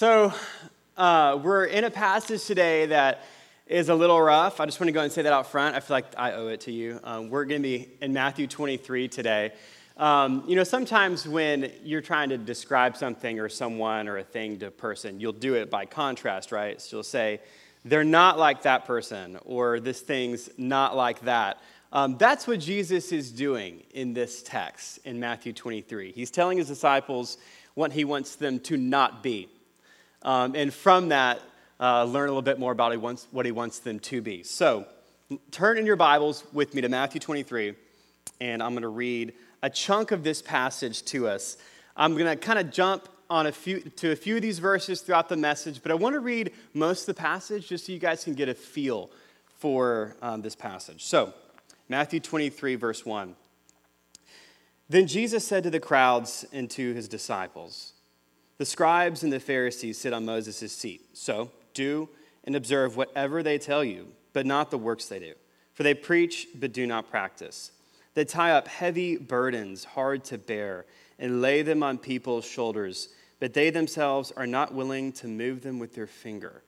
So, uh, we're in a passage today that is a little rough. I just want to go and say that out front. I feel like I owe it to you. Um, we're going to be in Matthew 23 today. Um, you know, sometimes when you're trying to describe something or someone or a thing to a person, you'll do it by contrast, right? So you'll say, they're not like that person, or this thing's not like that. Um, that's what Jesus is doing in this text in Matthew 23. He's telling his disciples what he wants them to not be. Um, and from that, uh, learn a little bit more about what he wants them to be. So, turn in your Bibles with me to Matthew 23, and I'm going to read a chunk of this passage to us. I'm going to kind of jump on a few to a few of these verses throughout the message, but I want to read most of the passage just so you guys can get a feel for um, this passage. So, Matthew 23, verse 1. Then Jesus said to the crowds and to his disciples, the scribes and the Pharisees sit on Moses' seat. So do and observe whatever they tell you, but not the works they do. For they preach, but do not practice. They tie up heavy burdens, hard to bear, and lay them on people's shoulders, but they themselves are not willing to move them with their finger.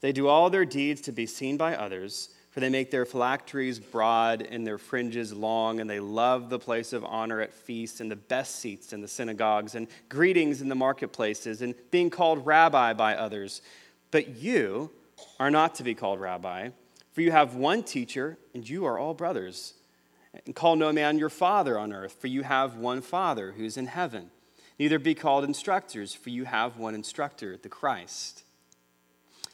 They do all their deeds to be seen by others for they make their phylacteries broad and their fringes long, and they love the place of honor at feasts and the best seats in the synagogues and greetings in the marketplaces and being called rabbi by others. But you are not to be called rabbi, for you have one teacher, and you are all brothers. And call no man your father on earth, for you have one father who's in heaven. Neither be called instructors, for you have one instructor, the Christ.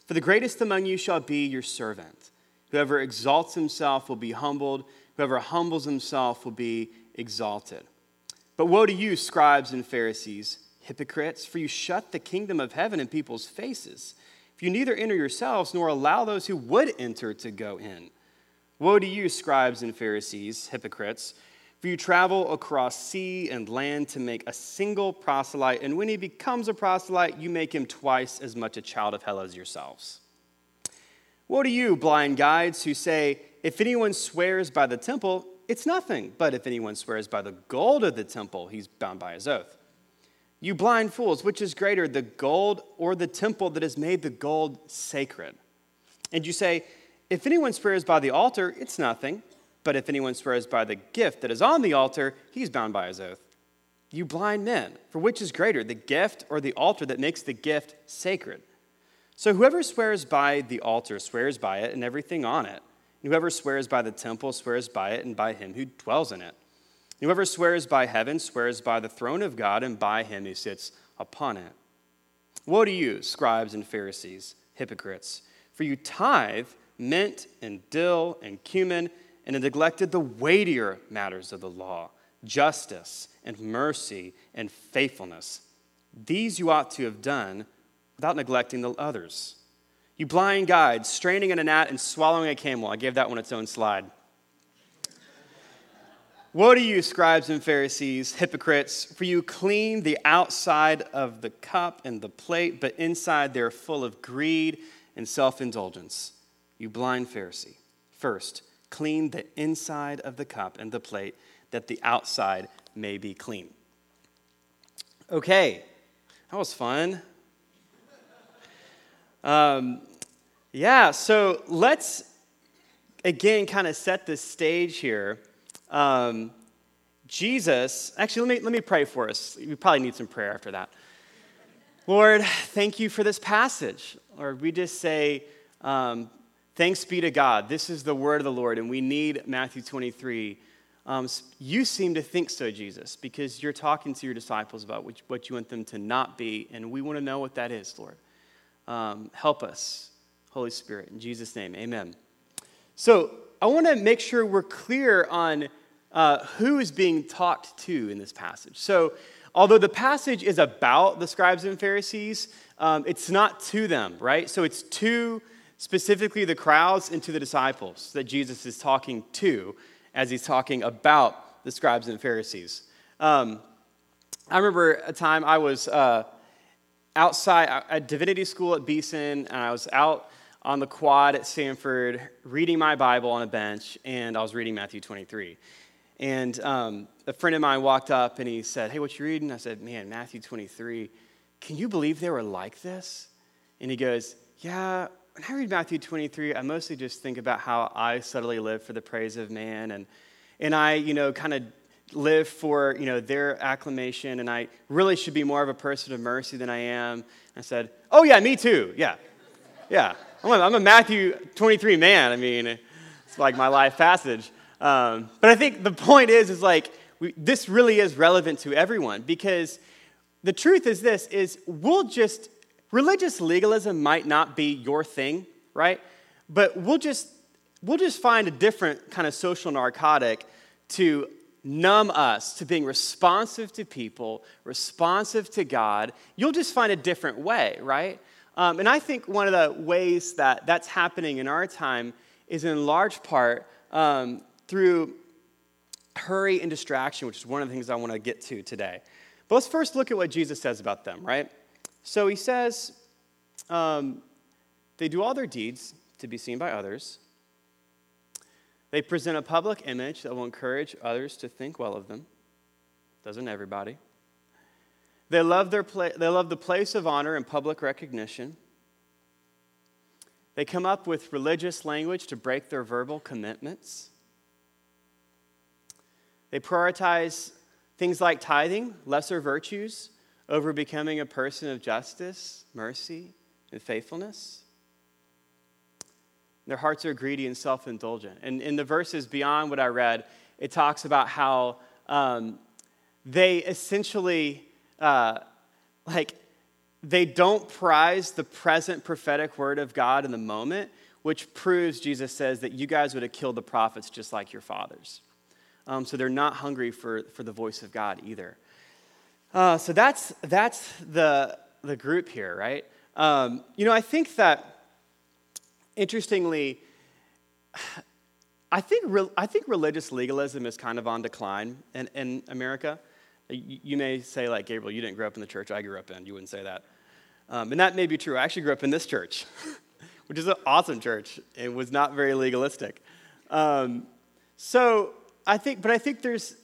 For the greatest among you shall be your servant. Whoever exalts himself will be humbled, whoever humbles himself will be exalted. But woe to you, scribes and Pharisees, hypocrites, for you shut the kingdom of heaven in people's faces. If you neither enter yourselves nor allow those who would enter to go in. Woe to you, scribes and Pharisees, hypocrites, for you travel across sea and land to make a single proselyte, and when he becomes a proselyte, you make him twice as much a child of hell as yourselves. Woe to you, blind guides, who say, If anyone swears by the temple, it's nothing. But if anyone swears by the gold of the temple, he's bound by his oath. You blind fools, which is greater, the gold or the temple that has made the gold sacred? And you say, If anyone swears by the altar, it's nothing. But if anyone swears by the gift that is on the altar, he's bound by his oath. You blind men, for which is greater, the gift or the altar that makes the gift sacred? So whoever swears by the altar swears by it and everything on it. And whoever swears by the temple swears by it and by him who dwells in it. And whoever swears by heaven swears by the throne of God and by him who sits upon it. Woe to you, scribes and Pharisees, hypocrites, for you tithe mint and dill and cumin and have neglected the weightier matters of the law justice and mercy and faithfulness. These you ought to have done without neglecting the others. You blind guides, straining in a gnat and swallowing a camel. I gave that one its own slide. Woe to you, scribes and Pharisees, hypocrites, for you clean the outside of the cup and the plate, but inside they're full of greed and self indulgence. You blind Pharisee, first, clean the inside of the cup and the plate, that the outside may be clean. Okay, that was fun. Um, yeah, so let's again kind of set the stage here. Um, Jesus, actually, let me, let me pray for us. We probably need some prayer after that. Lord, thank you for this passage. Lord, we just say, um, thanks be to God. This is the word of the Lord, and we need Matthew 23. Um, you seem to think so, Jesus, because you're talking to your disciples about what, what you want them to not be, and we want to know what that is, Lord. Um, help us, Holy Spirit. In Jesus' name, amen. So I want to make sure we're clear on uh, who is being talked to in this passage. So, although the passage is about the scribes and Pharisees, um, it's not to them, right? So, it's to specifically the crowds and to the disciples that Jesus is talking to as he's talking about the scribes and Pharisees. Um, I remember a time I was. Uh, outside at divinity school at Beeson, and I was out on the quad at Samford reading my Bible on a bench, and I was reading Matthew 23. And um, a friend of mine walked up and he said, Hey, what you reading? I said, Man, Matthew 23. Can you believe they were like this? And he goes, Yeah, when I read Matthew 23, I mostly just think about how I subtly live for the praise of man and, and I, you know, kind of live for, you know, their acclamation and I really should be more of a person of mercy than I am. I said, Oh, yeah, me too. Yeah. Yeah. I'm a, I'm a Matthew 23 man. I mean, it's like my life passage. Um, but I think the point is, is like, we, this really is relevant to everyone because the truth is this is we'll just religious legalism might not be your thing right but we'll just we'll just find a different kind of social narcotic to numb us to being responsive to people responsive to god you'll just find a different way right um, and i think one of the ways that that's happening in our time is in large part um, through hurry and distraction, which is one of the things I want to get to today. But let's first look at what Jesus says about them, right? So he says, um, they do all their deeds to be seen by others. They present a public image that will encourage others to think well of them. Doesn't everybody? They love, their pla- they love the place of honor and public recognition. They come up with religious language to break their verbal commitments. They prioritize things like tithing, lesser virtues, over becoming a person of justice, mercy, and faithfulness. Their hearts are greedy and self indulgent. And in the verses beyond what I read, it talks about how um, they essentially, uh, like, they don't prize the present prophetic word of God in the moment, which proves, Jesus says, that you guys would have killed the prophets just like your fathers. Um, so they're not hungry for, for the voice of God either. Uh, so that's, that's the, the group here, right? Um, you know, I think that, interestingly, I think, re- I think religious legalism is kind of on decline in, in America. You, you, may say, like, Gabriel, you didn't grow up in the church I grew up in. You wouldn't say that. Um, and that may be true. I actually grew up in this church, which is an awesome church. It was not very legalistic. Um, so I think, but I think there's,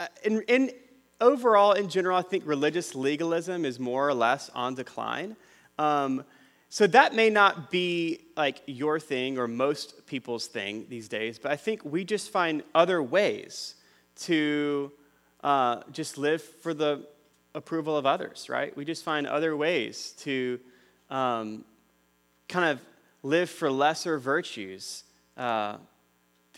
uh, in, in overall, in general, I think religious legalism is more or less on decline. Um, so that may not be like your thing or most people's thing these days, but I think we just find other ways to uh, just live for the approval of others, right? We just find other ways to um, kind of live for lesser virtues uh,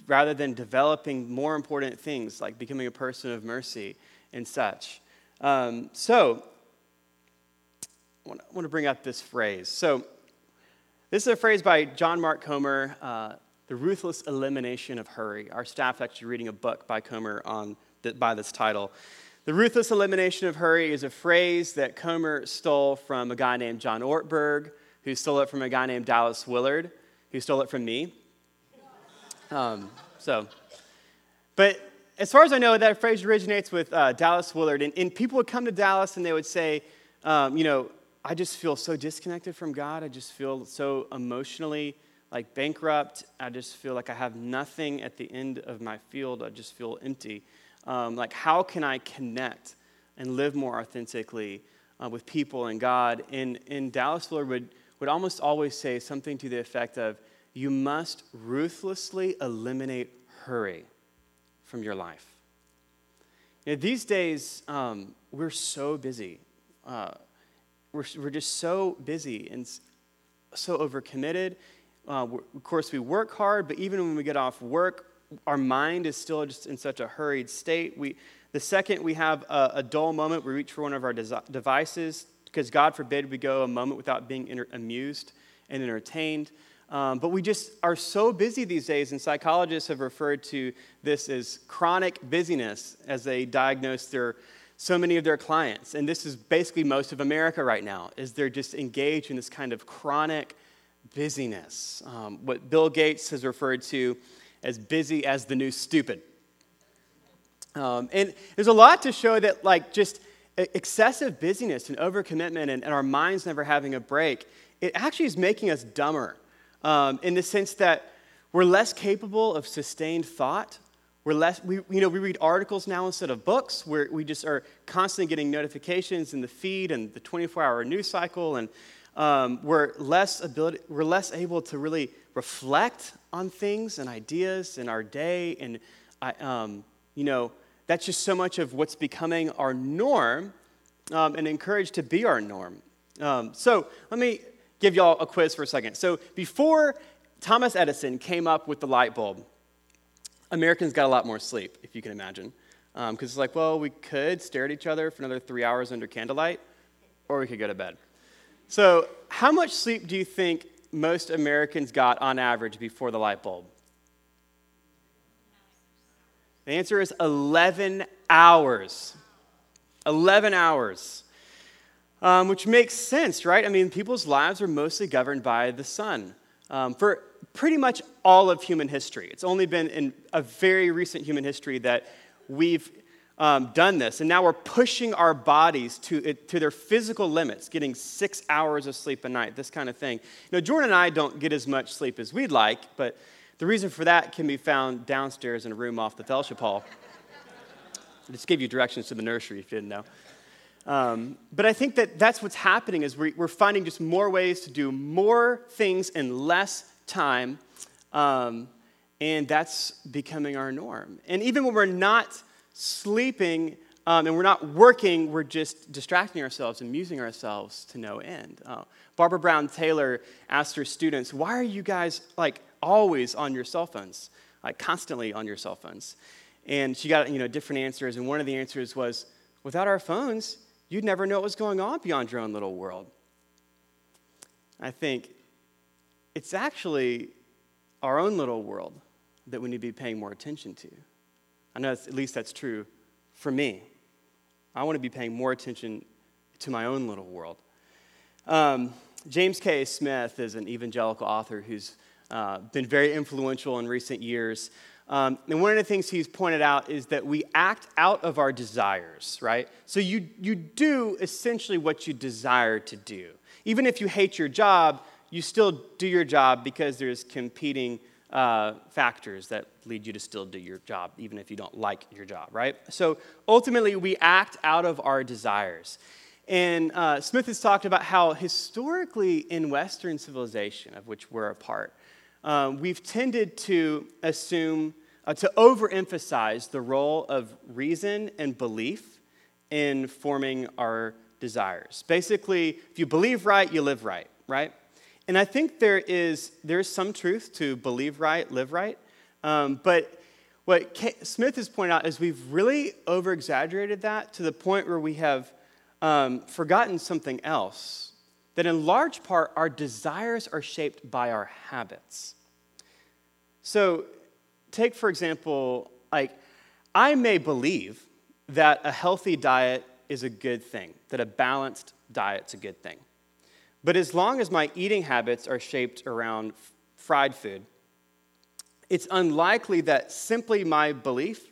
rather than developing more important things like becoming a person of mercy and such. Um, so, I want to bring up this phrase. So, this is a phrase by John Mark Comer, uh, The Ruthless Elimination of Hurry. Our staff actually reading a book by Comer on by this title. The ruthless elimination of hurry is a phrase that Comer stole from a guy named John Ortberg, who stole it from a guy named Dallas Willard, who stole it from me. Um, so, but as far as I know, that phrase originates with uh, Dallas Willard. And, and, people would come to Dallas and they would say, um, you know, I just feel so disconnected from God. I just feel so emotionally like bankrupt. I just feel like I have nothing at the end of my field. I just feel empty. Um, like, how can I connect and live more authentically uh, with people and God? And, and Dallas Willard would, would almost always say something to the effect of, you must ruthlessly eliminate hurry from your life. You know, these days, um, we're so busy. Uh, we're, we're just so busy and so overcommitted. Uh, of course, we work hard, but even when we get off work, our mind is still just in such a hurried state. We, the second we have a, a dull moment, we reach for one of our devices because God forbid we go a moment without being inter- amused and entertained. Um, but we just are so busy these days, and psychologists have referred to this as chronic busyness as they diagnose their so many of their clients. And this is basically most of America right now, is they're just engaged in this kind of chronic busyness. Um, what Bill Gates has referred to as busy as the new stupid. Um, and there's a lot to show that, like, just excessive busyness and overcommitment and, and our minds never having a break, it actually is making us dumber um, in the sense that we're less capable of sustained thought, We're less, we, you know, we read articles now instead of books. Where we just are constantly getting notifications in the feed and the 24-hour news cycle, and um, we're less ability, we're less able to really reflect on things and ideas in our day, and I, um, you know, that's just so much of what's becoming our norm, um, and encouraged to be our norm. Um, so let me give y'all a quiz for a second. So before Thomas Edison came up with the light bulb, Americans got a lot more sleep, if you can imagine. Because um, it's like, well, we could stare at each other for another three hours under candlelight, or we could go to bed. So, how much sleep do you think most Americans got on average before the light bulb? The answer is 11 hours. 11 hours. Um, which makes sense, right? I mean, people's lives are mostly governed by the sun. Um, for pretty much all of human history. It's only been in a very recent human history that we've um, done this. And now we're pushing our bodies to, to their physical limits, getting six hours of sleep a night, this kind of thing. Now, Jordan and I don't get as much sleep as we'd like, but the reason for that can be found downstairs in a room off the fellowship hall. I just gave you directions to the nursery if you didn't know. Um, but I think that that's what's happening is we're, we're finding just more ways to do more things in less time, um, and that's becoming our norm. And even when we're not sleeping um, and we're not working, we're just distracting ourselves, and amusing ourselves to no end. Uh, Barbara Brown Taylor asked her students, "Why are you guys like always on your cell phones, like constantly on your cell phones?" And she got you know different answers, and one of the answers was, "Without our phones, you'd never know what was going on beyond your own little world." I think it's actually our own little world that we need to be paying more attention to. I know at least that's true for me. I want to be paying more attention to my own little world. Um, James K. Smith is an evangelical author who's uh, been very influential in recent years. Um, and one of the things he's pointed out is that we act out of our desires, right? So you, you do essentially what you desire to do. Even if you hate your job, you still do your job because there's competing uh, factors that lead you to still do your job, even if you don't like your job, right? So ultimately, we act out of our desires. And uh, Smith has talked about how historically in Western civilization, of which we're a part, um, we've tended to assume, uh, to overemphasize the role of reason and belief in forming our desires. Basically, if you believe right, you live right, right? And I think there is, there is some truth to believe right, live right. Um, but what K- Smith has pointed out is we've really over exaggerated that to the point where we have um, forgotten something else. That in large part, our desires are shaped by our habits. So, take for example, like, I may believe that a healthy diet is a good thing, that a balanced diet's a good thing. But as long as my eating habits are shaped around f- fried food, it's unlikely that simply my belief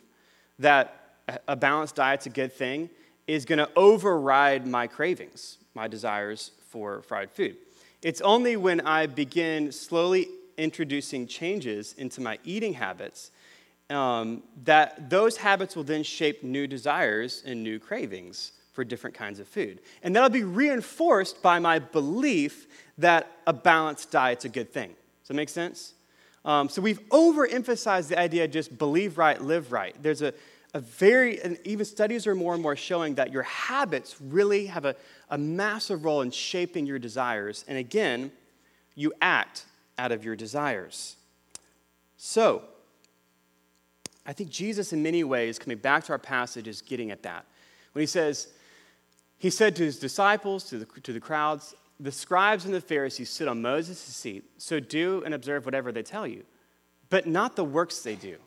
that a balanced diet's a good thing is going to override my cravings, my desires for fried food. It's only when I begin slowly introducing changes into my eating habits um, that those habits will then shape new desires and new cravings for different kinds of food. And that'll be reinforced by my belief that a balanced diet's a good thing. Does that make sense? Um, so we've overemphasized the idea of just believe right, live right. There's a, a very, and even studies are more and more showing that your habits really have a, a massive role in shaping your desires. And again, you act out of your desires. So, I think Jesus, in many ways, coming back to our passage, is getting at that. When he says, he said to his disciples, to the, to the crowds, The scribes and the Pharisees sit on Moses' seat, so do and observe whatever they tell you, but not the works they do.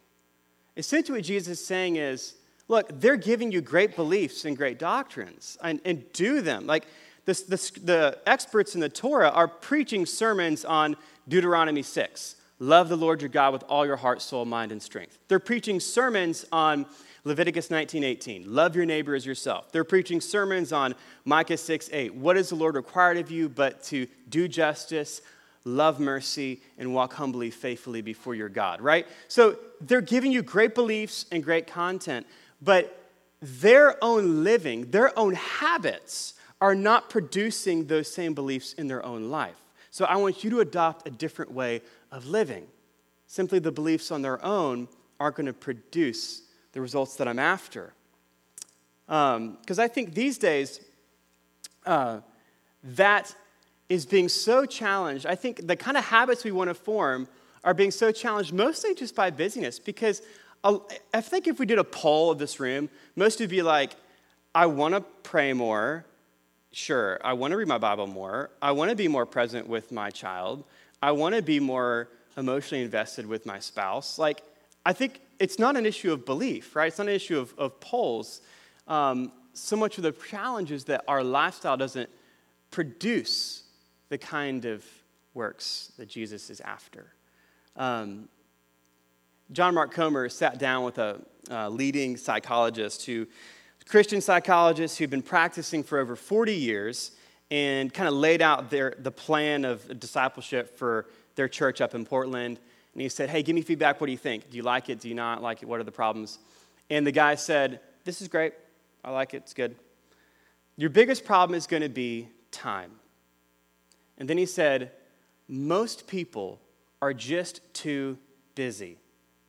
Essentially, what Jesus is saying is, Look, they're giving you great beliefs and great doctrines, and, and do them. Like the, the experts in the Torah are preaching sermons on Deuteronomy 6. Love the Lord your God with all your heart, soul, mind, and strength. They're preaching sermons on Leviticus 19:18, love your neighbor as yourself. They're preaching sermons on Micah 6:8. What does the Lord require of you but to do justice, love mercy, and walk humbly, faithfully before your God, right? So they're giving you great beliefs and great content, but their own living, their own habits are not producing those same beliefs in their own life. So I want you to adopt a different way of living. Simply the beliefs on their own aren't going to produce the results that I'm after. Because um, I think these days, uh, that is being so challenged. I think the kind of habits we want to form are being so challenged mostly just by busyness. Because I think if we did a poll of this room, most would be like, I want to pray more. Sure. I want to read my Bible more. I want to be more present with my child. I want to be more emotionally invested with my spouse. Like, I think it's not an issue of belief, right? It's not an issue of, of polls. Um, so much of the challenge is that our lifestyle doesn't produce the kind of works that Jesus is after. Um, John Mark Comer sat down with a leading psychologist who, Christian psychologist who'd been practicing for over 40 years and kind of laid out their, the plan of discipleship for their church up in Portland. And he said, Hey, give me feedback. What do you think? Do you like it? Do you not like it? What are the problems? And the guy said, This is great. I like it. It's good. Your biggest problem is going to be time. And then he said, Most people are just too busy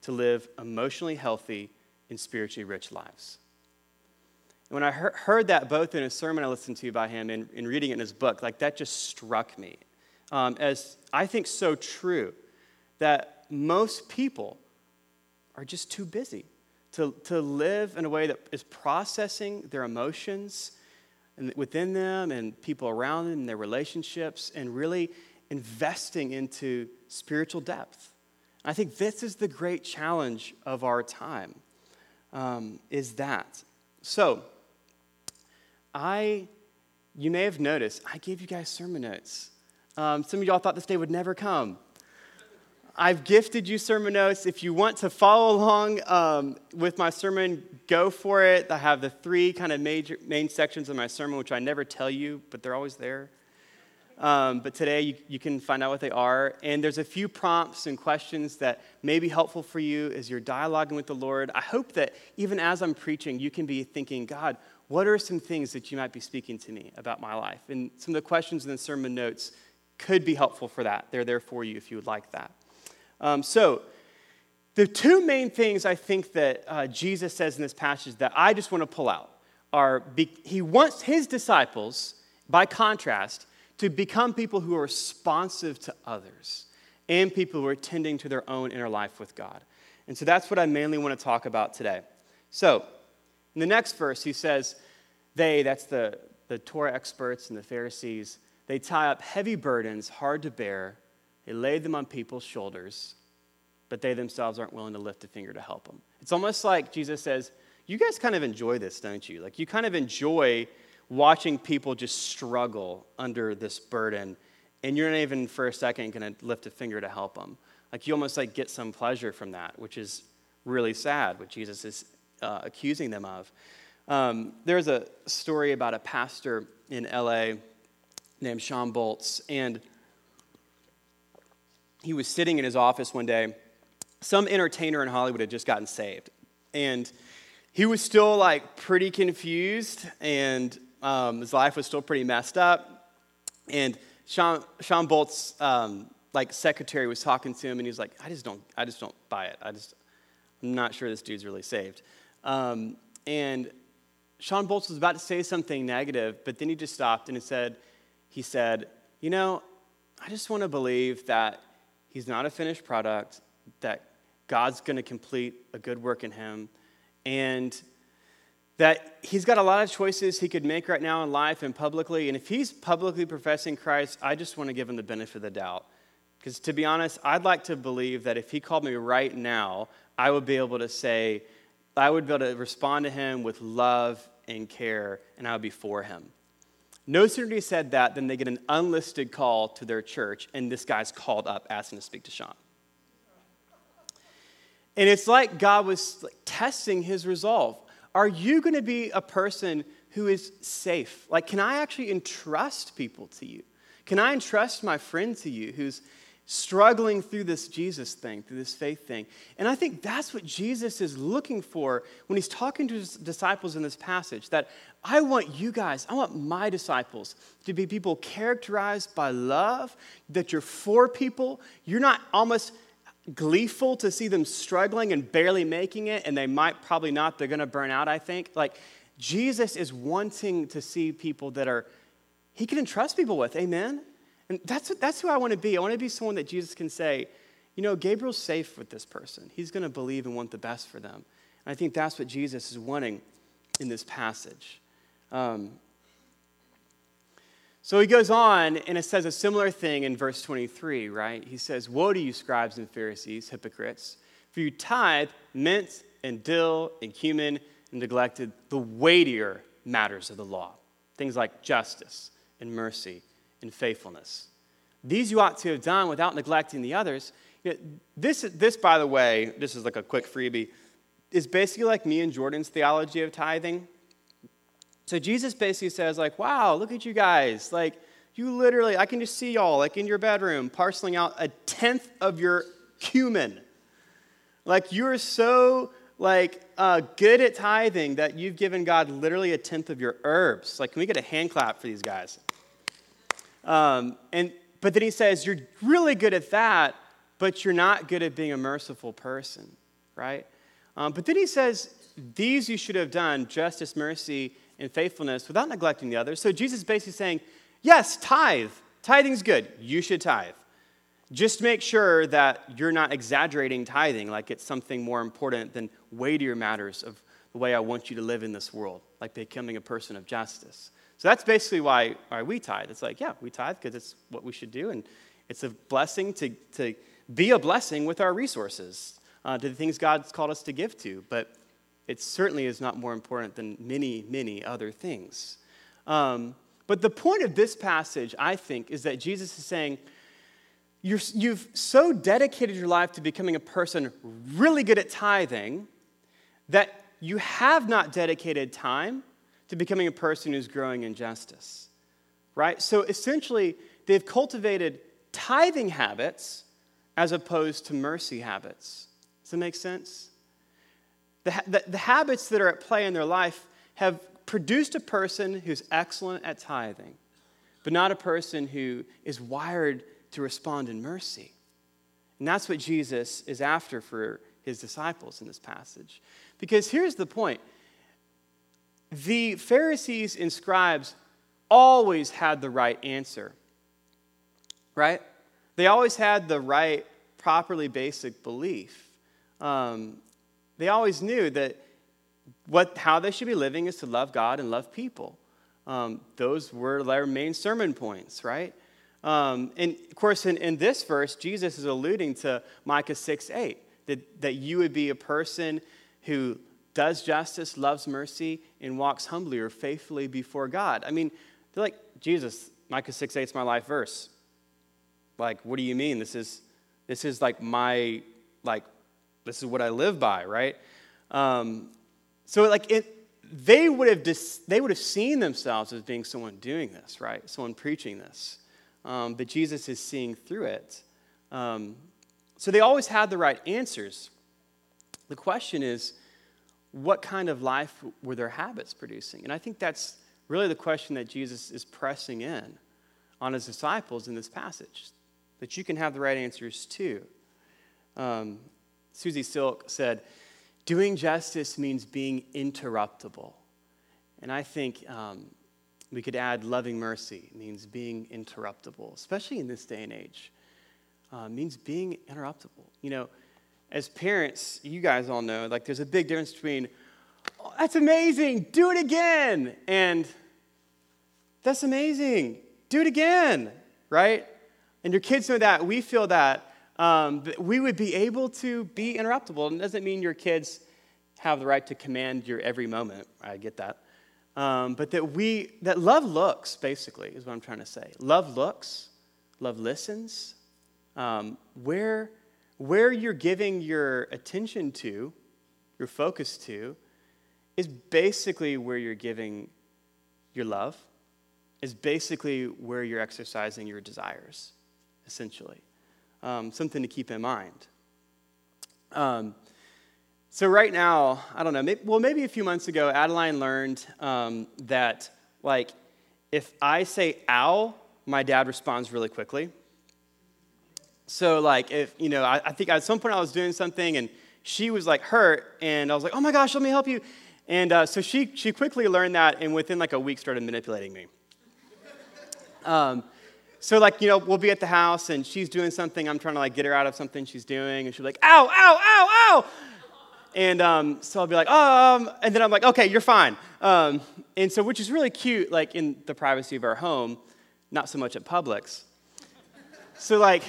to live emotionally healthy and spiritually rich lives. And when I heard that both in a sermon I listened to by him and, in reading it in his book, like that just struck me um, as I think so true that most people are just too busy to, to live in a way that is processing their emotions within them and people around them and their relationships and really investing into spiritual depth. I think this is the great challenge of our time, um, is that. So, I, you may have noticed, I gave you guys sermon notes. Um, some of y'all thought this day would never come. I've gifted you sermon notes. If you want to follow along um, with my sermon, go for it. I have the three kind of major main sections of my sermon, which I never tell you, but they're always there. Um, but today you, you can find out what they are. And there's a few prompts and questions that may be helpful for you as you're dialoguing with the Lord. I hope that even as I'm preaching, you can be thinking, God, what are some things that you might be speaking to me about my life? And some of the questions in the sermon notes could be helpful for that. They're there for you if you would like that. Um, so, the two main things I think that uh, Jesus says in this passage that I just want to pull out are be, he wants his disciples, by contrast, to become people who are responsive to others and people who are tending to their own inner life with God. And so that's what I mainly want to talk about today. So, in the next verse, he says, They, that's the, the Torah experts and the Pharisees, they tie up heavy burdens, hard to bear they laid them on people's shoulders, but they themselves aren't willing to lift a finger to help them. It's almost like Jesus says, You guys kind of enjoy this, don't you? Like, you kind of enjoy watching people just struggle under this burden, and you're not even for a second going to lift a finger to help them. Like, you almost like get some pleasure from that, which is really sad, what Jesus is uh, accusing them of. Um, there's a story about a pastor in LA named Shawn Bolz, and he was sitting in his office one day. Some entertainer in Hollywood had just gotten saved. And he was still like pretty confused, and um, his life was still pretty messed up. And Sean, Shawn Bolz's um, like secretary was talking to him, and he was like, "I just don't, I just don't buy it. I just, I'm not sure this dude's really saved." Um, and Shawn Bolz was about to say something negative, but then he just stopped and he said, "He said, you know, I just want to believe that He's not a finished product, that God's going to complete a good work in him, and that he's got a lot of choices he could make right now in life and publicly. And if he's publicly professing Christ, I just want to give him the benefit of the doubt. Because to be honest, I'd like to believe that if he called me right now, I would be able to say, I would be able to respond to him with love and care, and I would be for him. No sooner he said that than they get an unlisted call to their church, and this guy's called up asking to speak to Shawn. And it's like God was testing his resolve. Are you going to be a person who is safe? Like, can I actually entrust people to you? Can I entrust my friend to you who's struggling through this Jesus thing, through this faith thing? And I think that's what Jesus is looking for when he's talking to his disciples in this passage that I want you guys, I want my disciples to be people characterized by love, that you're for people. You're not almost gleeful to see them struggling and barely making it, and they might probably not, they're gonna burn out, I think. Like, Jesus is wanting to see people that are, he can entrust people with, amen? And that's, that's who I wanna be. I wanna be someone that Jesus can say, you know, Gabriel's safe with this person. He's gonna believe and want the best for them. And I think that's what Jesus is wanting in this passage. Um, so he goes on and it says a similar thing in verse 23, right? He says, Woe to you, scribes and Pharisees, hypocrites, for you tithe mint and dill and cumin and neglected the weightier matters of the law, things like justice and mercy and faithfulness. These you ought to have done without neglecting the others. This, this, by the way, this is like a quick freebie, is basically like me and Jordan's theology of tithing. So Jesus basically says, like, wow, look at you guys. Like, you literally, I can just see y'all, like in your bedroom, parceling out a tenth of your cumin. Like, you're so, like, uh, good at tithing that you've given God literally a tenth of your herbs. Like, can we get a hand clap for these guys? Um, and, but then he says, you're really good at that, but you're not good at being a merciful person, right? Um, but then he says, these you should have done justice, mercy, and faithfulness without neglecting the others. So Jesus is basically saying, yes, tithe. Tithing's good. You should tithe. Just make sure that you're not exaggerating tithing like it's something more important than weightier matters of the way I want you to live in this world, like becoming a person of justice. So that's basically why, why we tithe. It's like, yeah, we tithe because it's what we should do, and it's a blessing to, to be a blessing with our resources, uh, to the things God's called us to give to. But it certainly is not more important than many, many other things. Um, but the point of this passage, I think, is that Jesus is saying, you have so dedicated your life to becoming a person really good at tithing that you have not dedicated time to becoming a person who's growing in justice. Right? So essentially, they've cultivated tithing habits as opposed to mercy habits. Does that make sense? The, the, the habits that are at play in their life have produced a person who's excellent at tithing, but not a person who is wired to respond in mercy. And that's what Jesus is after for his disciples in this passage. Because here's the point the Pharisees and scribes always had the right answer, right? They always had the right, properly basic belief. Um, they always knew that what, how they should be living is to love God and love people. Um, those were their main sermon points, right? Um, and of course, in, in this verse, Jesus is alluding to Micah 6 8, that, that you would be a person who does justice, loves mercy, and walks humbly or faithfully before God. I mean, they're like, Jesus, Micah 6 8 is my life verse. Like, what do you mean? This is, this is like my, like, this is what I live by, right? Um, so, like, it, they would have dis- they would have seen themselves as being someone doing this, right? Someone preaching this, um, but Jesus is seeing through it. Um, so they always had the right answers. The question is, what kind of life were their habits producing? And I think that's really the question that Jesus is pressing in on his disciples in this passage, that you can have the right answers too. Um, Susie Silk said, doing justice means being interruptible. And I think um, we could add loving mercy means being interruptible, especially in this day and age. Uh, means being interruptible. You know, as parents, you guys all know, like there's a big difference between, oh, that's amazing, do it again, and that's amazing, do it again, right? And your kids know that. We feel that um, we would be able to be interruptible. And it doesn't mean your kids have the right to command your every moment. I get that. Um, but that we, that love looks, basically, is what I'm trying to say. Love looks, love listens. Um, where, where you're giving your attention to, your focus to, is basically where you're giving your love. is basically where you're exercising your desires, essentially. Um, something to keep in mind. Um, so, right now, I don't know, maybe, well, maybe a few months ago, Adeline learned um, that, like, if I say ow, my dad responds really quickly. So, like, if, you know, I, I think at some point I was doing something and she was like hurt, and I was like, oh my gosh, let me help you. And uh, so she, she quickly learned that, and within like a week started manipulating me. Um, so like, you know, we'll be at the house, and she's doing something. I'm trying to like get her out of something she's doing, and she'll be like, ow, ow, ow, ow. And um, so I'll be like, um, and then I'm like, okay, you're fine. Um, and so, which is really cute, like in the privacy of our home, not so much at Publix. So like,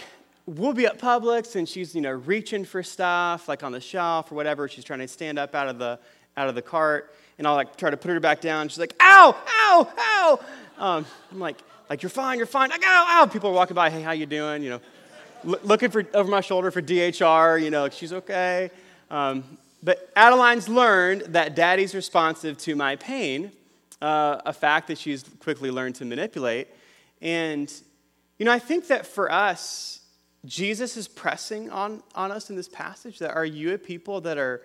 we'll be at Publix and she's, you know, reaching for stuff like on the shelf or whatever. She's trying to stand up out of the out of the cart, and I'll like try to put her back down. She's like, ow, ow, ow. Um, I'm like, like you're fine, you're fine. Like, ow, ow. People are walking by, hey, how you doing? You know, l- looking for over my shoulder for DHR. You know, she's okay. Um, but Adeline's learned that Daddy's responsive to my pain, uh, a fact that she's quickly learned to manipulate, and you know, I think that for us Jesus is pressing on, on us in this passage that are you a people that are,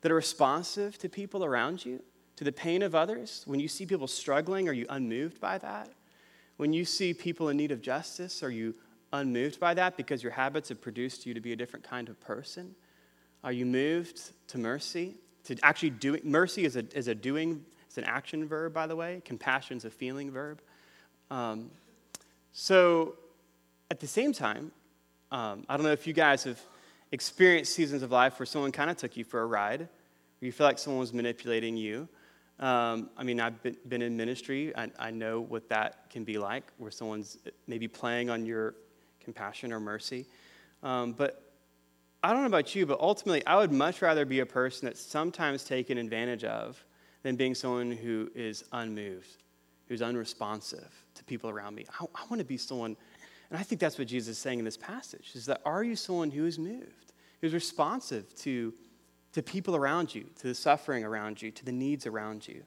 that are responsive to people around you, to the pain of others? When you see people struggling, are you unmoved by that? When you see people in need of justice, are you unmoved by that because your habits have produced you to be a different kind of person? Are you moved to mercy? To actually doing mercy is a, is a doing, it's an action verb, by the way. Compassion is a feeling verb. Um, so at the same time, um, I don't know if you guys have experienced seasons of life where someone kind of took you for a ride, where you feel like someone was manipulating you. Um, I mean, I've been, in ministry. I, I, know what that can be like, where someone's maybe playing on your compassion or mercy. Um, but I don't know about you, but ultimately, I would much rather be a person that's sometimes taken advantage of than being someone who is unmoved, who's unresponsive to people around me. I, I want to be someone and I think that's what Jesus is saying in this passage is that are you someone who is moved, who's responsive to, to people around you, to the suffering around you, to the needs around you?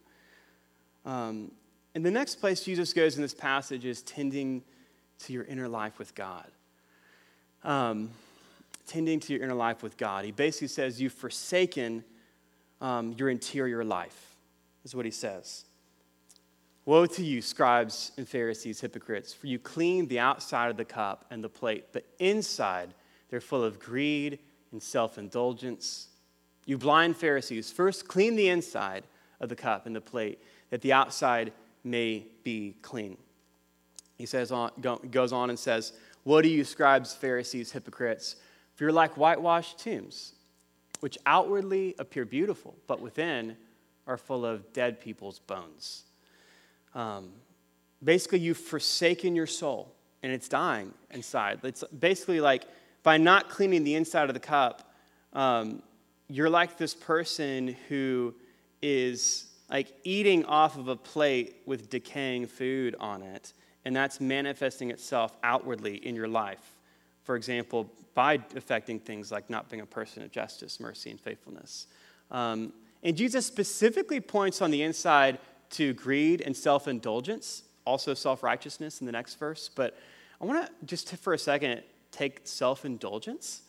Um, and the next place Jesus goes in this passage is tending to your inner life with God. Um, tending to your inner life with God. He basically says, You've forsaken um, your interior life, is what he says. Woe to you, scribes and Pharisees, hypocrites, for you clean the outside of the cup and the plate, but inside they're full of greed and self indulgence. You blind Pharisees, first clean the inside of the cup and the plate, that the outside may be clean. He says on, goes on and says, What to you, scribes, Pharisees, hypocrites, for you're like whitewashed tombs, which outwardly appear beautiful, but within are full of dead people's bones. Um, basically, you've forsaken your soul and it's dying inside. It's basically like by not cleaning the inside of the cup, um, you're like this person who is like eating off of a plate with decaying food on it, and that's manifesting itself outwardly in your life. For example, by affecting things like not being a person of justice, mercy, and faithfulness. Um, and Jesus specifically points on the inside to greed and self indulgence, also self righteousness in the next verse. But I want to just for a second take self indulgence.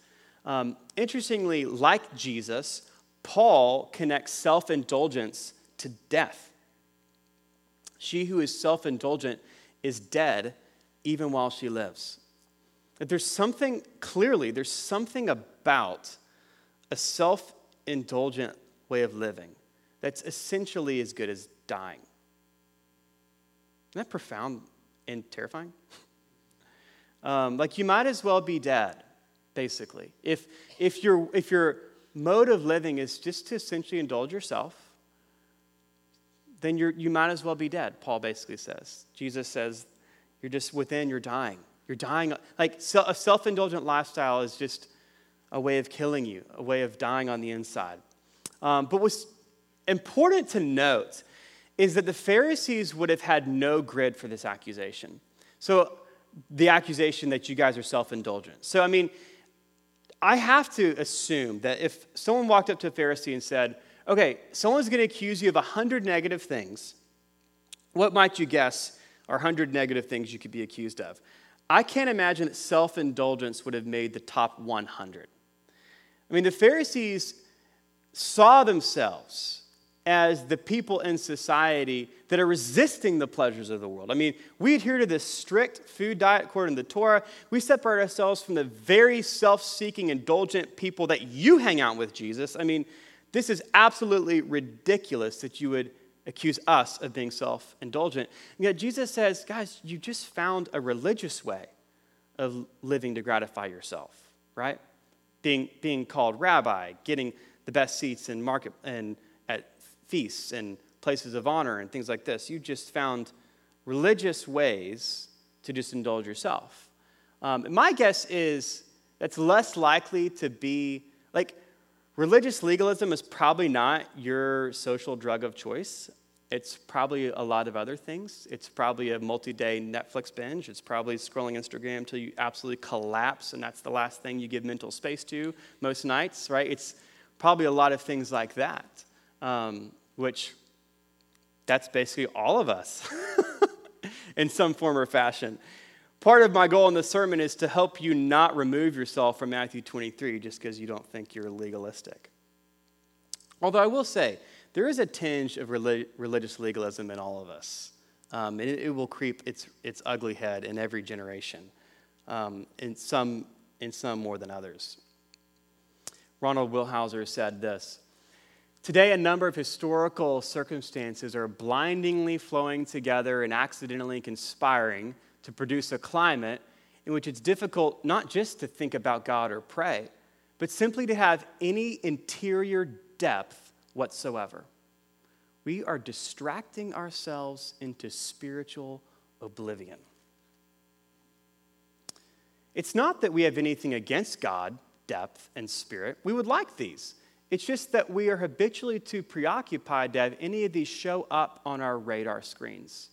Um, interestingly, like Jesus, Paul connects self indulgence to death. She who is self indulgent is dead even while she lives. That there's something, clearly, there's something about a self indulgent way of living that's essentially as good as dying. Isn't that profound and terrifying? um, like you might as well be dead, basically. If, if, your, if your mode of living is just to essentially indulge yourself, then you're, you might as well be dead, Paul basically says. Jesus says, you're just within, you're dying. You're dying. Like a self indulgent lifestyle is just a way of killing you, a way of dying on the inside. Um, but what's important to note is that the Pharisees would have had no grid for this accusation. So, the accusation that you guys are self indulgent. So, I mean, I have to assume that if someone walked up to a Pharisee and said, okay, someone's going to accuse you of 100 negative things, what might you guess are 100 negative things you could be accused of. I can't imagine that self indulgence would have made the top 100. I mean, the Pharisees saw themselves as the people in society that are resisting the pleasures of the world. I mean, we adhere to this strict food diet according to the Torah. We separate ourselves from the very self seeking, indulgent people that you hang out with, Jesus. I mean, this is absolutely ridiculous that you would accuse us of being self indulgent. Yet, Jesus says, guys, you just found a religious way of living to gratify yourself, right? Being, being called rabbi, getting the best seats in market and feasts and places of honor and things like this. You just found religious ways to just indulge yourself. Um, my guess is that's less likely to be like religious legalism is probably not your social drug of choice. It's probably a lot of other things. It's probably a multi day Netflix binge. It's probably scrolling Instagram until you absolutely collapse, and that's the last thing you give mental space to most nights, right? It's probably a lot of things like that. Um, which that's basically all of us in some form or fashion. Part of my goal in this sermon is to help you not remove yourself from Matthew 23 just because you don't think you're legalistic. Although I will say, there is a tinge of religious legalism in all of us. Um, and it, it, will creep its, its ugly head in every generation, um, in, some, in some more than others. Ronald Rolheiser said this Today, a number of historical circumstances are blindingly flowing together and accidentally conspiring to produce a climate in which it's difficult not just to think about God or pray, but simply to have any interior depth whatsoever. We are distracting ourselves into spiritual oblivion. It's not that we have anything against God, depth, and spirit. We would like these. It's just that we are habitually too preoccupied to have any of these show up on our radar screens.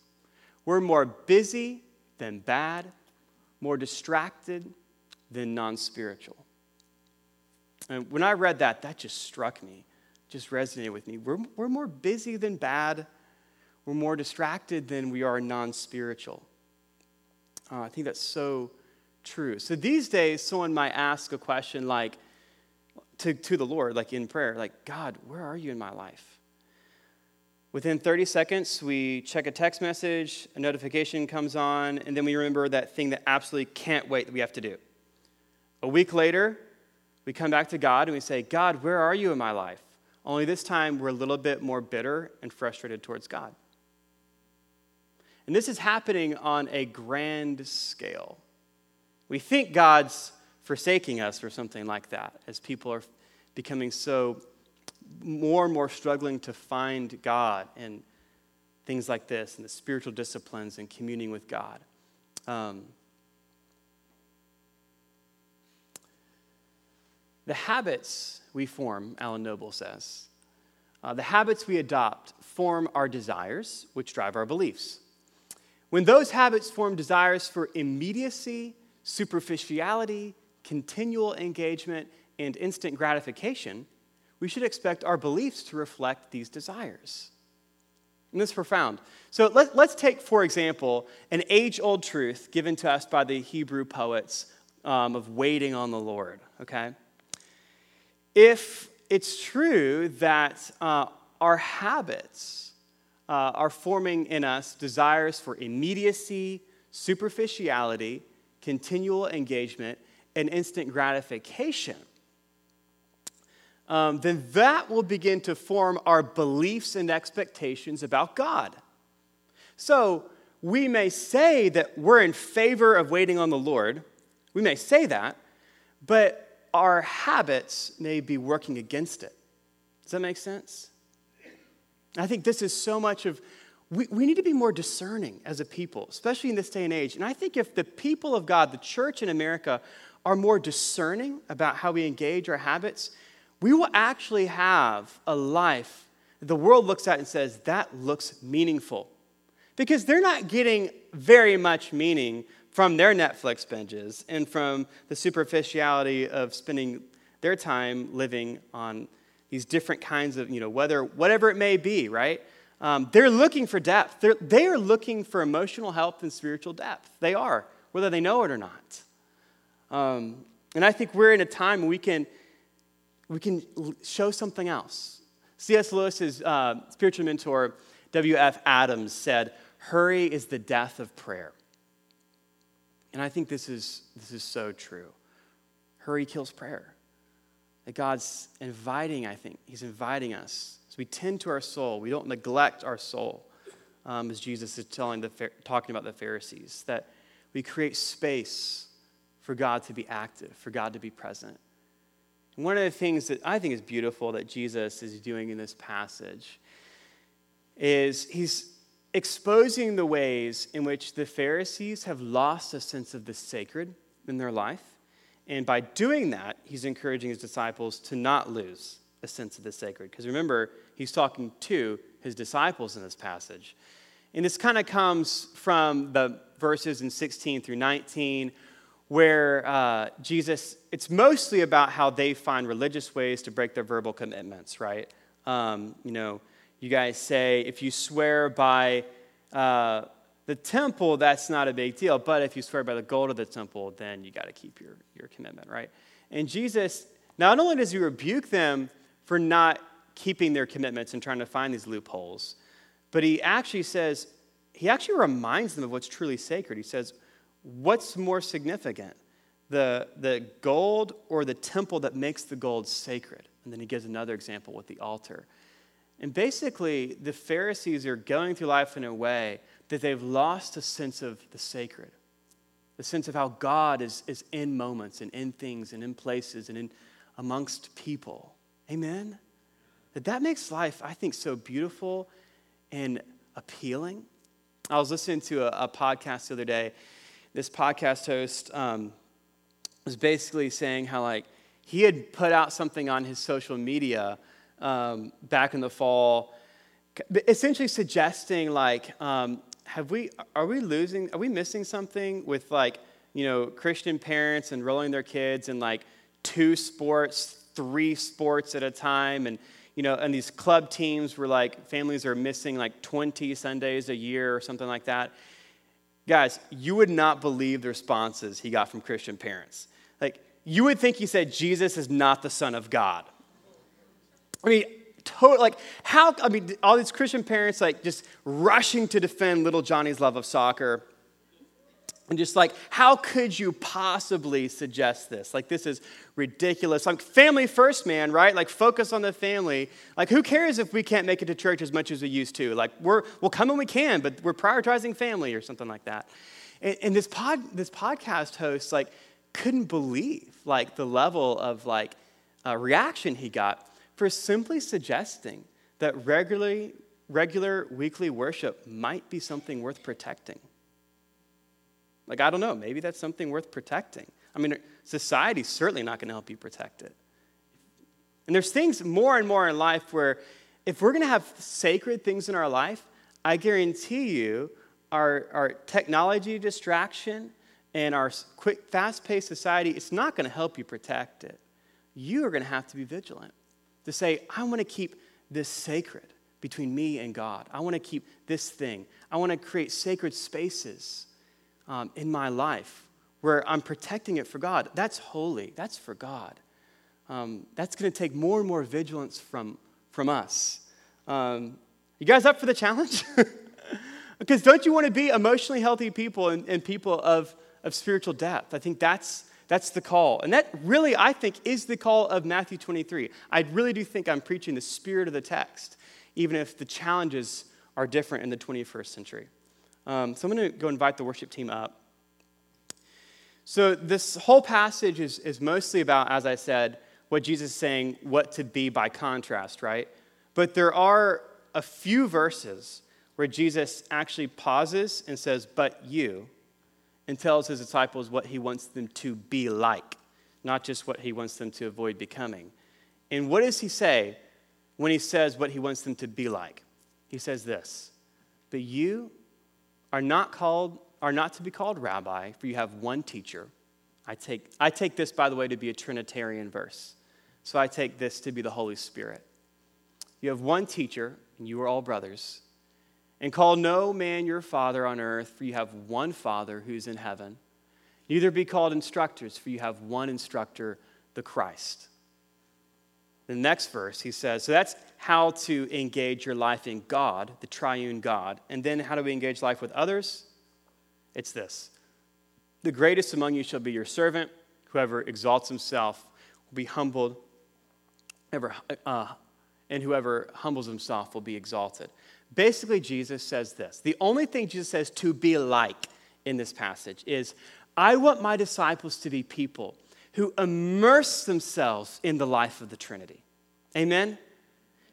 We're more busy than bad, more distracted than non spiritual. And when I read that, that just struck me, just resonated with me. We're, we're more busy than bad, we're more distracted than we are non spiritual. Uh, I think that's so true. So these days, someone might ask a question like, to, to the Lord, like in prayer, like, God, where are you in my life? Within 30 seconds, we check a text message, a notification comes on, and then we remember that thing that absolutely can't wait that we have to do. A week later, we come back to God and we say, God, where are you in my life? Only this time, we're a little bit more bitter and frustrated towards God. And this is happening on a grand scale. We think God's forsaking us or something like that as people are becoming so more and more struggling to find God and things like this and the spiritual disciplines and communing with God. Um, the habits we form, Alan Noble says, uh, the habits we adopt form our desires, which drive our beliefs. When those habits form desires for immediacy, superficiality, continual engagement, and instant gratification, we should expect our beliefs to reflect these desires. And this is profound. So let, us take, for example, an age old truth given to us by the Hebrew poets um, of waiting on the Lord, okay? If it's true that uh, our habits uh, are forming in us desires for immediacy, superficiality, continual engagement, and instant gratification, um, then that will begin to form our beliefs and expectations about God. So we may say that we're in favor of waiting on the Lord. We may say that, but our habits may be working against it. Does that make sense? I think this is so much of, we, we need to be more discerning as a people, especially in this day and age. And I think if the people of God, the church in America, are more discerning about how we engage our habits, we will actually have a life the world looks at and says, that looks meaningful. Because they're not getting very much meaning from their Netflix binges and from the superficiality of spending their time living on these different kinds of, you know, whether, whatever it may be, right? Um, they're looking for depth. They're, they are looking for emotional health and spiritual depth. They are, whether they know it or not. Um, and I think we're in a time we can, we can show something else. C.S. Lewis's uh, spiritual mentor, W.F. Adams, said, Hurry is the death of prayer. And I think this is, this is so true. Hurry kills prayer. That God's inviting, I think, He's inviting us. We tend to our soul, we don't neglect our soul, um, as Jesus is telling the, talking about the Pharisees, that we create space for God to be active, for God to be present. And one of the things that I think is beautiful that Jesus is doing in this passage is he's exposing the ways in which the Pharisees have lost a sense of the sacred in their life. And by doing that, he's encouraging his disciples to not lose a sense of the sacred. Because remember, he's talking to his disciples in this passage. And this kind of comes from the verses in 16 through 19, where uh, Jesus, it's mostly about how they find religious ways to break their verbal commitments, right? Um, you know, you guys say, if you swear by uh, the temple, that's not a big deal. But if you swear by the gold of the temple, then you got to keep your, your commitment, right? And Jesus, not only does he rebuke them for not keeping their commitments and trying to find these loopholes, but he actually says, he actually reminds them of what's truly sacred. He says, What's more significant, the, the gold or the temple that makes the gold sacred? And then he gives another example with the altar. And basically, the Pharisees are going through life in a way that they've lost a sense of the sacred, the sense of how God is, is in moments and in things and in places and in amongst people. Amen? That that makes life, I think, so beautiful and appealing. I was listening to a, a podcast the other day. This podcast host um, was basically saying how, like, he had put out something on his social media um, back in the fall, essentially suggesting like, um, have we, are we losing, are we missing something with like, you know, Christian parents enrolling their kids in like two sports, three sports at a time, and you know, and these club teams where like families are missing like 20 Sundays a year or something like that. Guys, you would not believe the responses he got from Christian parents. Like, you would think he said Jesus is not the Son of God. I mean, total, like, how, I mean, all these Christian parents, like, just rushing to defend little Johnny's love of soccer. And just like, how could you possibly suggest this? Like, this is ridiculous. Like, family first, man, right? Like, focus on the family. Like, who cares if we can't make it to church as much as we used to? Like, we're, we'll come when we can, but we're prioritizing family or something like that. And, and this, pod, this podcast host, like, couldn't believe, like, the level of, like, uh, reaction he got for simply suggesting that regularly, regular weekly worship might be something worth protecting. Like, I don't know, maybe that's something worth protecting. I mean, society's certainly not going to help you protect it. And there's things more and more in life where if we're going to have sacred things in our life, I guarantee you our, our technology distraction and our quick, fast paced society, it's not going to help you protect it. You are going to have to be vigilant to say, I want to keep this sacred between me and God. I want to keep this thing. I want to create sacred spaces um, in my life where I'm protecting it for God. That's holy, that's for God. Um, that's going to take more and more vigilance from, from us. Um, you guys up for the challenge? because don't you want to be emotionally healthy people and, and people of, of spiritual depth? I think that's that's the call. And that really, I think, is the call of Matthew 23. I really do think I'm preaching the spirit of the text, even if the challenges are different in the 21st century. Um, so I'm going to go invite the worship team up. So this whole passage is, is mostly about, as I said, what Jesus is saying, what to be by contrast, right? But there are a few verses where Jesus actually pauses and says, but you and tells his disciples what he wants them to be like, not just what he wants them to avoid becoming. And what does he say when he says what he wants them to be like? He says this But you are not called are not to be called rabbi, for you have one teacher. I take, I take this, by the way, to be a Trinitarian verse. So I take this to be the Holy Spirit. You have one teacher, and you are all brothers, And call no man your father on earth, for you have one Father who's in heaven. Neither be called instructors, for you have one instructor, the Christ. The next verse, he says, so that's how to engage your life in God, the triune God. And then how do we engage life with others? It's this The greatest among you shall be your servant. Whoever exalts himself will be humbled, ever, uh, and whoever humbles himself will be exalted. Basically, Jesus says this the only thing Jesus says to be like in this passage is I want my disciples to be people who immerse themselves in the life of the Trinity. Amen?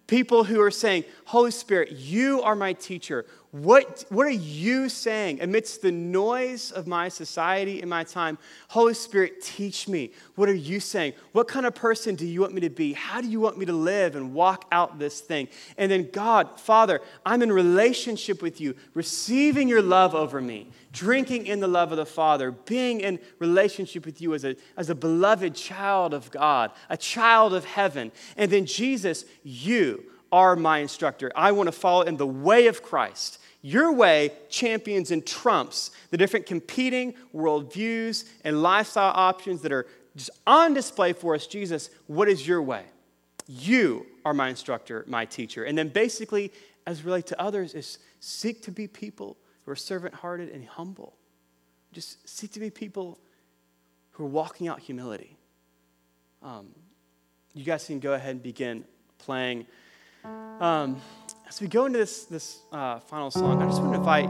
People who are saying, Holy Spirit, you are my teacher. What, what are you saying amidst the noise of my society and my time? Holy Spirit, teach me. What are you saying? What kind of person do you want me to be? How do you want me to live and walk out this thing? And then, God, Father, I'm in relationship with you, receiving your love over me, drinking in the love of the Father, being in relationship with you as a, as a beloved child of God, a child of heaven. And then, Jesus, you are my instructor. I want to follow in the way of Christ. Your way champions and trumps the different competing worldviews and lifestyle options that are just on display for us. Jesus, what is your way? You are my instructor, my teacher. And then basically, as relate to others, is seek to be people who are servant hearted and humble. Just seek to be people who are walking out humility. Um, you guys can go ahead and begin playing. Um, as we go into this, this uh, final song, I just want to invite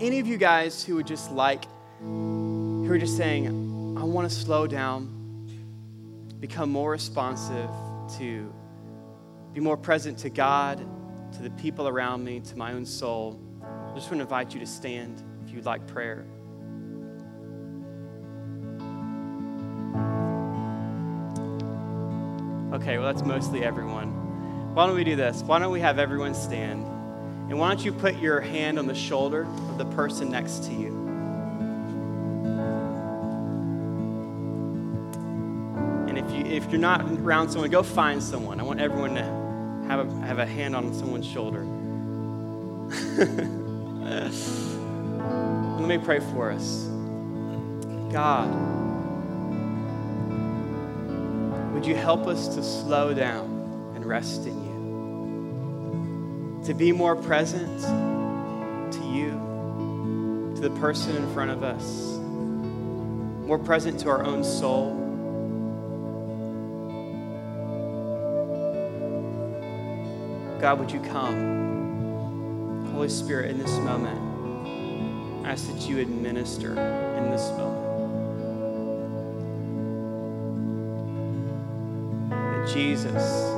any of you guys who would just like, who are just saying, I want to slow down, become more responsive to, be more present to God, to the people around me, to my own soul. I just want to invite you to stand if you'd like prayer. Okay, well, that's mostly everyone. Why don't we do this? Why don't we have everyone stand? And why don't you put your hand on the shoulder of the person next to you? And if, you, if you're not around someone, go find someone. I want everyone to have a, have a hand on someone's shoulder. Let me pray for us. God, would you help us to slow down and rest in you? To be more present to you, to the person in front of us, more present to our own soul. God, would you come? Holy Spirit, in this moment, I ask that you administer in this moment. That Jesus,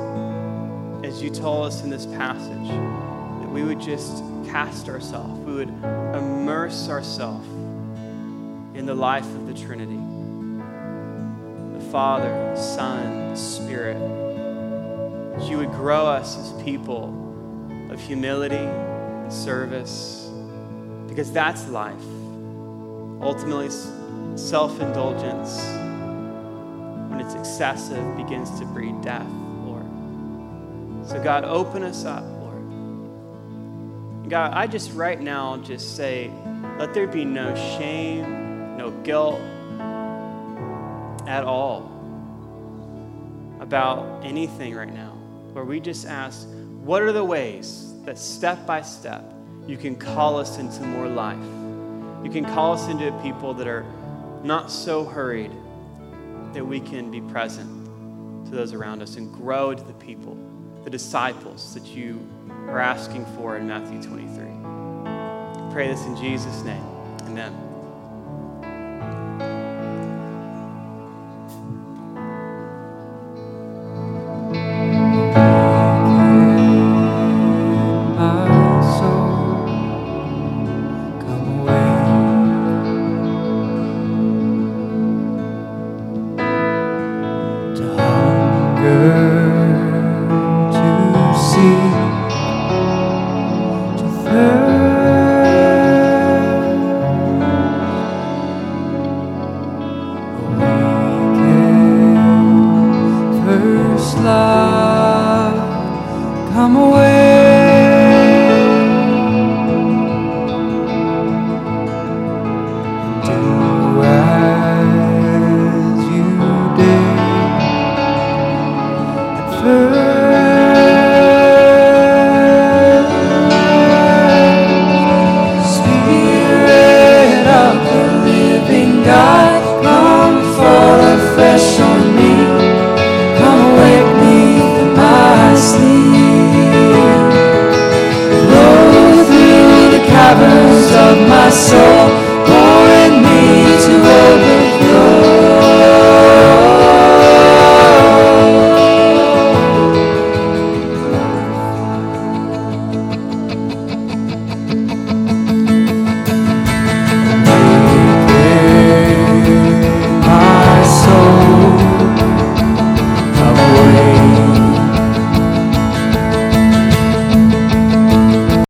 as you told us in this passage, that we would just cast ourselves, we would immerse ourselves in the life of the Trinity the Father, the Son, the Spirit. That you would grow us as people of humility and service, because that's life. Ultimately, self indulgence, when it's excessive, begins to breed death. So, God, open us up, Lord. God, I just right now just say, let there be no shame, no guilt at all about anything right now. Where we just ask, what are the ways that step by step you can call us into more life? You can call us into a people that are not so hurried that we can be present to those around us and grow to the people the disciples that you are asking for in Matthew 23. I pray this in Jesus' name. Amen.